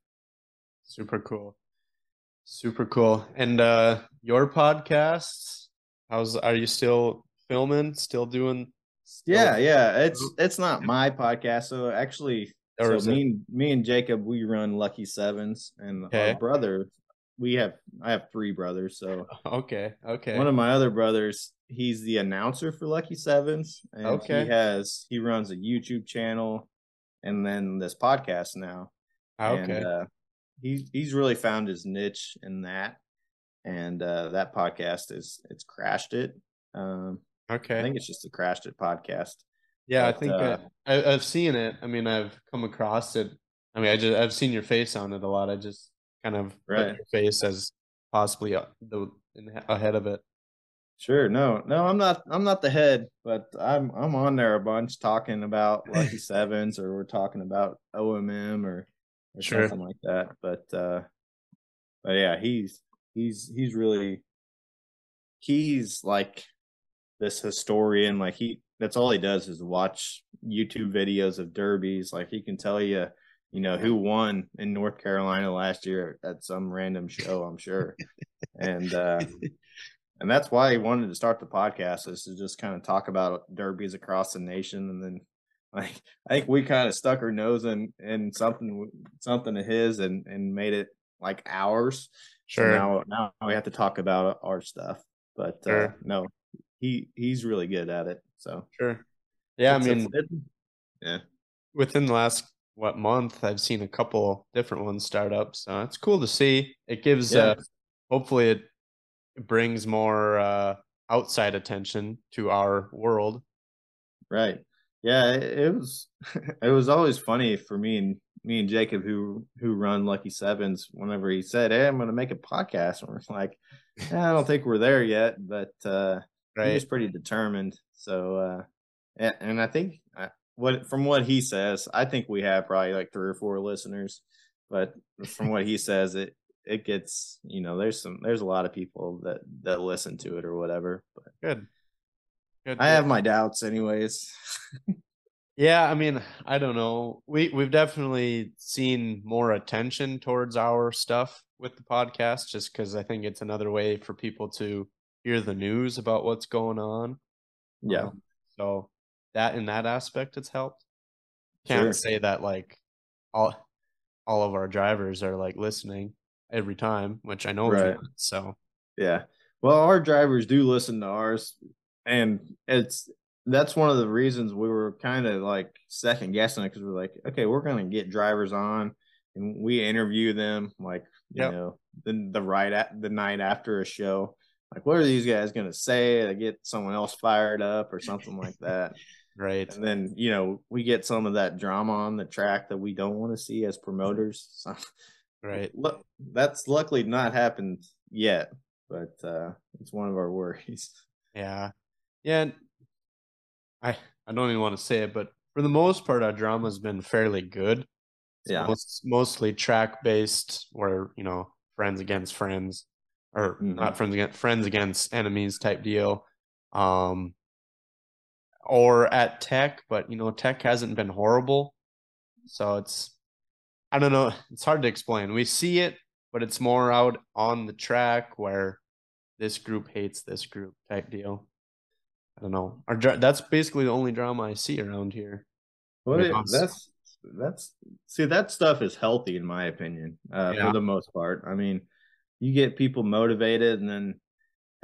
Super cool. Super cool. And uh your podcasts, how's are you still filming? Still doing still- Yeah, yeah. It's Oh. it's not my podcast. So actually so me and me and Jacob, we run Lucky Sevens, and okay. our brother, we have I have three brothers. So okay, okay. One of my other brothers, he's the announcer for Lucky Sevens, and okay. he has he runs a YouTube channel, and then this podcast now. Okay. And, uh, he's he's really found his niche in that, and uh, that podcast is it's crashed it. Um, okay. I think it's just a crashed it podcast. Yeah, but, I think uh, I, have seen it. I mean, I've come across it. I mean, I just I've seen your face on it a lot. I just kind of right. your face as possibly the ahead of it. Sure. No, no, I'm not. I'm not the head, but I'm I'm on there a bunch talking about Lucky <laughs> Sevens, or we're talking about OMM, or or sure. something like that. But uh, but yeah, he's he's he's really he's like this historian. Like he that's all he does is watch YouTube videos of derbies. Like he can tell you, you know, who won in North Carolina last year at some random show, I'm sure. and uh <laughs> and that's why he wanted to start the podcast is to just kind of talk about derbies across the nation and then like I think we kind of stuck our nose in in something something of his and and made it like ours. Sure. So now now we have to talk about our stuff. But uh, sure. uh, no, he he's really good at it. So sure. Yeah, it's, I mean, yeah. Within the last what month, I've seen a couple different ones start up. So it's cool to see. It gives. Yeah. Uh, hopefully, it brings more uh, outside attention to our world. Right. Yeah, it, it was. <laughs> It was always funny for me and me and Jacob who who run Lucky Sevens. Whenever he said, "Hey, I'm going to make a podcast," and we're like, I don't think we're there yet, but uh, right. he was pretty determined. So, uh, and, and I think uh, what from what he says, I think we have probably like three or four listeners. But from what he says, it it gets you know there's some there's a lot of people that that listen to it or whatever. But good. Good. I have my doubts, anyways. yeah, I mean, I don't know. We we've definitely seen more attention towards our stuff with the podcast, just because I think it's another way for people to hear the news about what's going on. Yeah. Um, so that in that aspect, it's helped. Can't sure. say that like all all of our drivers are like listening every time, which I know. Right. so yeah. Well, our drivers do listen to ours, and it's that's one of the reasons we were kind of like second guessing it because we're like, okay, we're gonna get drivers on and we interview them like you yep. know the the right at the night after a show like, what are these guys going to say to get someone else fired up or something like that? Right. And then, you know, we get some of that drama on the track that we don't want to see as promoters. <laughs> So, right. Look, that's luckily not happened yet, but uh, it's one of our worries. Yeah. Yeah. I, I don't even want to say it, but for the most part, our drama has been fairly good. It's yeah. Most, mostly track based, where, you know, friends against friends or mm-hmm. not friends against friends against enemies type deal. Um, or at Tech, but you know, Tech hasn't been horrible. So it's I don't know, it's hard to explain. We see it, but it's more out on the track where this group hates this group type deal. I don't know. Our that's basically the only drama I see around here. Well, it, that's that's see that stuff is healthy in my opinion, uh, yeah. for the most part. I mean, you get people motivated and then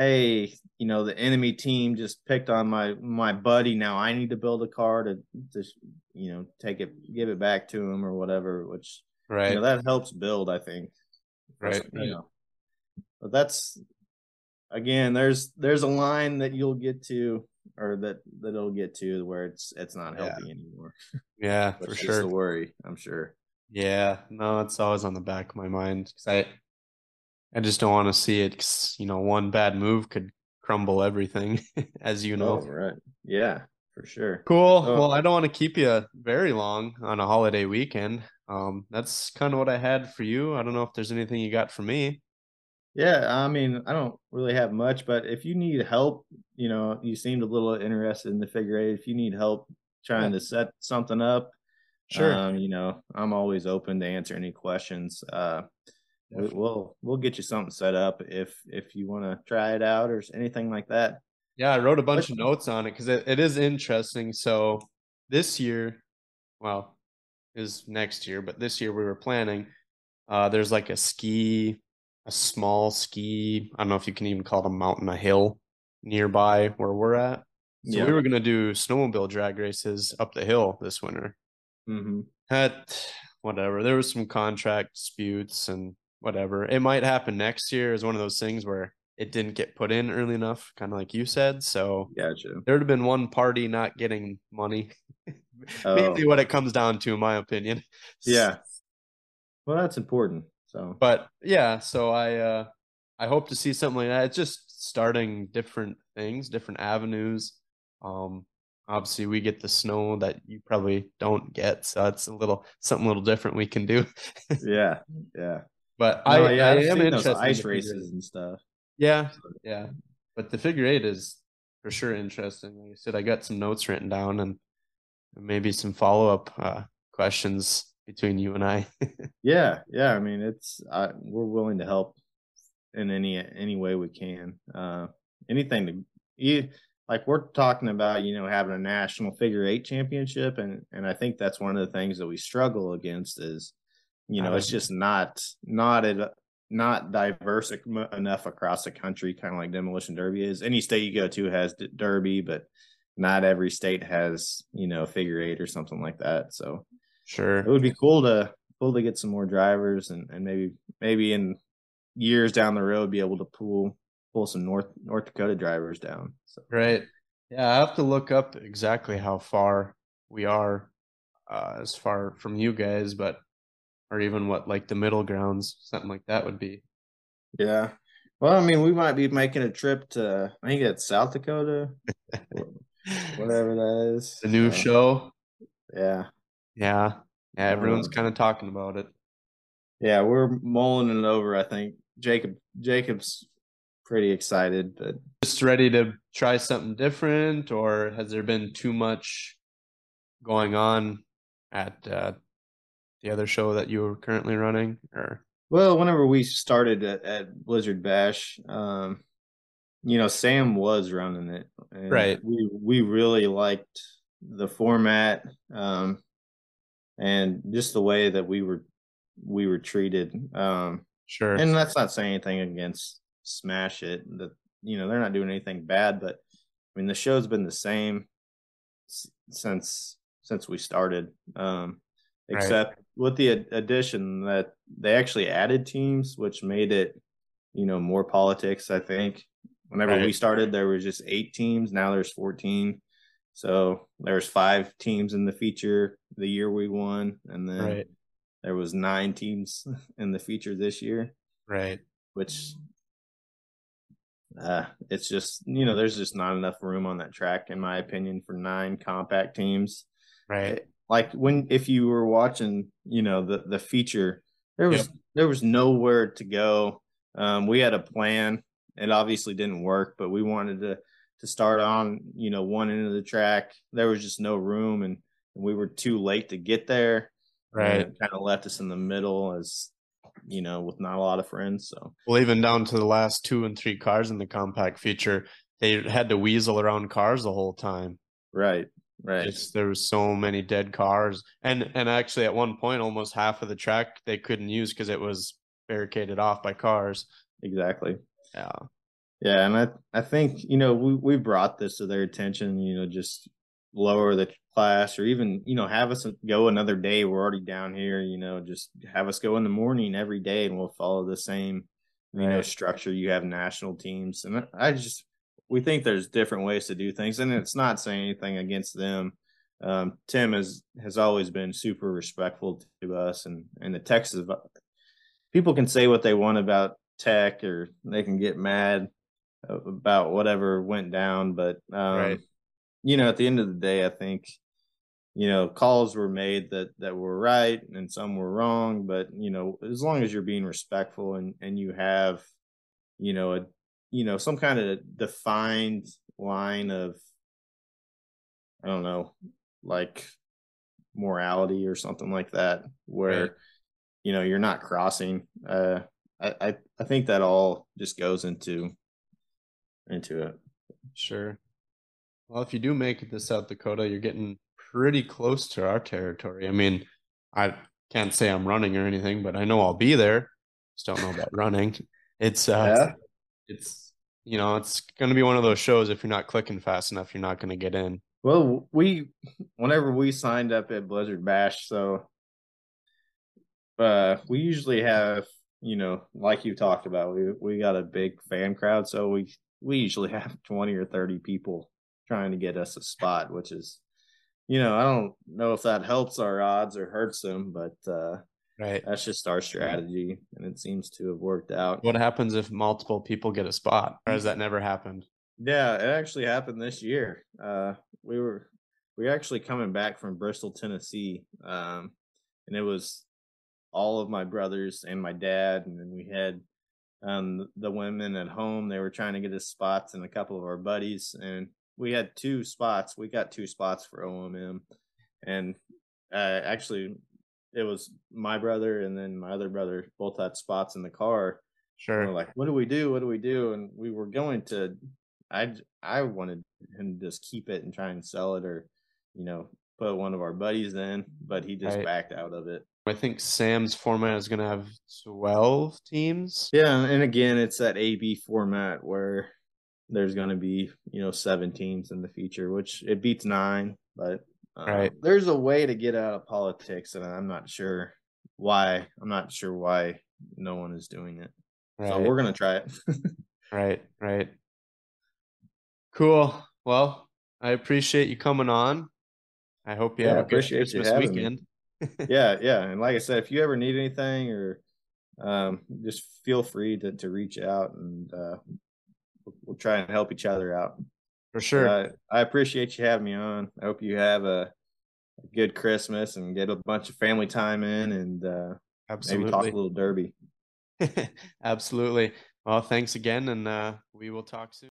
hey you know the enemy team just picked on my my buddy. Now i need to build a car to just you know take it give it back to him or whatever which right you know, that helps build i think. Right, you right. know but that's again there's there's a line that you'll get to or that that it'll get to where it's it's not healthy yeah. anymore. Yeah <laughs> for sure the worry i'm sure. Yeah. No it's always on the back of my mind because i I just don't want to see it. you know, one bad move could crumble everything, <laughs> as you know. Oh, right. Yeah, for sure. Cool. Oh. Well, I don't want to keep you very long on a holiday weekend. Um, that's kind of what I had for you. I don't know if there's anything you got for me. Yeah, I mean, I don't really have much, but if you need help, you know, you seemed a little interested in the figure eight. If you need help trying yeah. to set something up, sure. Um, you know, I'm always open to answer any questions. Uh, Definitely. we'll we'll get you something set up if if you want to try it out or anything like that. Yeah, I wrote a bunch of notes on it because it, it is interesting. So this year, well, is next year, but this year we were planning. Uh, there's like a ski, a small ski. I don't know if you can even call it a mountain, a hill nearby where we're at. So Yeah. we were gonna do snowmobile drag races up the hill this winter. hmm At whatever, there was some contract disputes and whatever. It might happen next year. Is one of those things where it didn't get put in early enough, kind of like you said. So Gotcha. there would have been one party not getting money. <laughs> Oh. Mainly what it comes down to, in my opinion. Yeah. Well, that's important. So But yeah, so I uh I hope to see something like that. It's just starting different things, different avenues. Um obviously we get the snow that you probably don't get, so it's a little something a little different we can do. yeah, yeah. But No, I, yeah, I am interested in ice figure races eight. and stuff. Yeah, yeah. But the figure eight is for sure interesting. Like I said, I got some notes written down and maybe some follow up uh, questions between you and I. <laughs> Yeah, yeah. I mean, it's I, we're willing to help in any any way we can. Uh, anything to you like we're talking about, you know, having a national figure eight championship, and and I think that's one of the things that we struggle against is, you know, it's just not not at not diverse enough across the country, kind of like demolition derby is. Any state you go to has derby, but not every state has you know figure eight or something like that. So sure. it would be cool to cool to get some more drivers and, and maybe maybe in years down the road be able to pull pull some North North Dakota drivers down. So Right. Yeah, I have to look up exactly how far we are uh, as far from you guys, but or even what like the middle grounds, something like that would be. yeah. Well, I mean, we might be making a trip to I think it's South Dakota, <laughs> whatever that is. The new So, show. Yeah. Yeah. Yeah, everyone's Um, kind of talking about it. Yeah, we're mulling it over, I think. Jacob Jacob's pretty excited, but Just ready to try something different, or has there been too much going on at uh, the other show that you were currently running? Or Well, whenever we started at, at Blizzard Bash, um, you know, Sam was running it. And Right. We we really liked the format, um, and just the way that we were we were treated. Um, sure, and that's not saying anything against Smash It. That you know they're not doing anything bad, but I mean the show's been the same s- since since we started. Um, Right. With the addition that they actually added teams, which made it you know more politics. I think whenever we started, there was just eight teams. Now there's fourteen. So there's five teams in the feature the year we won, and then right, there was nine teams <laughs> in the feature this year right, which uh it's just you know there's just not enough room on that track in my opinion for nine compact teams right, like when if you were watching you know the the feature there was Yep. there was nowhere to go um we had a plan it obviously didn't work but we wanted to to start on you know one end of the track there was just no room and we were too late to get there right. kind of left us in the middle as you know with not a lot of friends so Well, even down to the last two and three cars in the compact feature, they had to weasel around cars the whole time. right right. Just there was so many dead cars, and and actually at one point, almost half of the track they couldn't use because it was barricaded off by cars. exactly. Yeah, yeah and i i think you know we we brought this to their attention you know just lower the class or even you know have us go another day. We're already down here you know just have us go in the morning every day and we'll follow the same you know structure you have national teams. And i just we think there's different ways to do things and it's not saying anything against them um, tim has has always been super respectful to us and and the texas people can say what they want about tech or they can get mad about whatever went down but um Right. you know at the end of the day i think you know calls were made that that were right and some were wrong but you know as long as you're being respectful and and you have you know a you know some kind of defined line of i don't know like morality or something like that where Right. you know you're not crossing uh I, I i think that all just goes into into it sure. Well, if you do make it to South Dakota, you're getting pretty close to our territory. I mean, I can't say I'm running or anything, but I know I'll be there. Just don't know about running. It's uh, yeah. It's you know, it's going to be one of those shows. If you're not clicking fast enough, you're not going to get in. Well, we whenever we signed up at Blizzard Bash, so uh, we usually have you know, like you talked about, we we got a big fan crowd, so we we usually <laughs> have twenty or thirty people trying to get us a spot, which is, you know, I don't know if that helps our odds or hurts them, but uh, right, that's just our strategy, and it seems to have worked out. What happens if multiple people get a spot, or has that never happened? Yeah, it actually happened this year. Uh, we were we were actually coming back from Bristol, Tennessee, um, and it was all of my brothers and my dad, and then we had um, the women at home. They were trying to get us spots, and a couple of our buddies, and we had two spots. We got two spots for OMM, and uh, actually, it was my brother and then my other brother both had spots in the car. Sure. we're like, what do we do? What do we do? And we were going to. I I wanted him to just keep it and try and sell it, or you know, put one of our buddies in, but he just right. backed out of it. I think Sam's format is going to have 12 teams. Yeah, and again, it's that AB format where there's going to be, you know, seven teams in the future, which it beats nine, but right. there's a way to get out of politics, and I'm not sure why. I'm not sure why no one is doing it. Right. So we're going to try it. <laughs> right, right. Cool. Well, I appreciate you coming on. I hope you yeah, have a good Christmas weekend. <laughs> Yeah, yeah. And like I said, if you ever need anything or um, just feel free to, to reach out and uh, we'll, try and help each other out. For sure. Uh, I appreciate you having me on. I hope you have a, a, good Christmas and get a bunch of family time in and uh, Absolutely. maybe talk a little derby. <laughs> Absolutely. Well, thanks again, and uh, we will talk soon.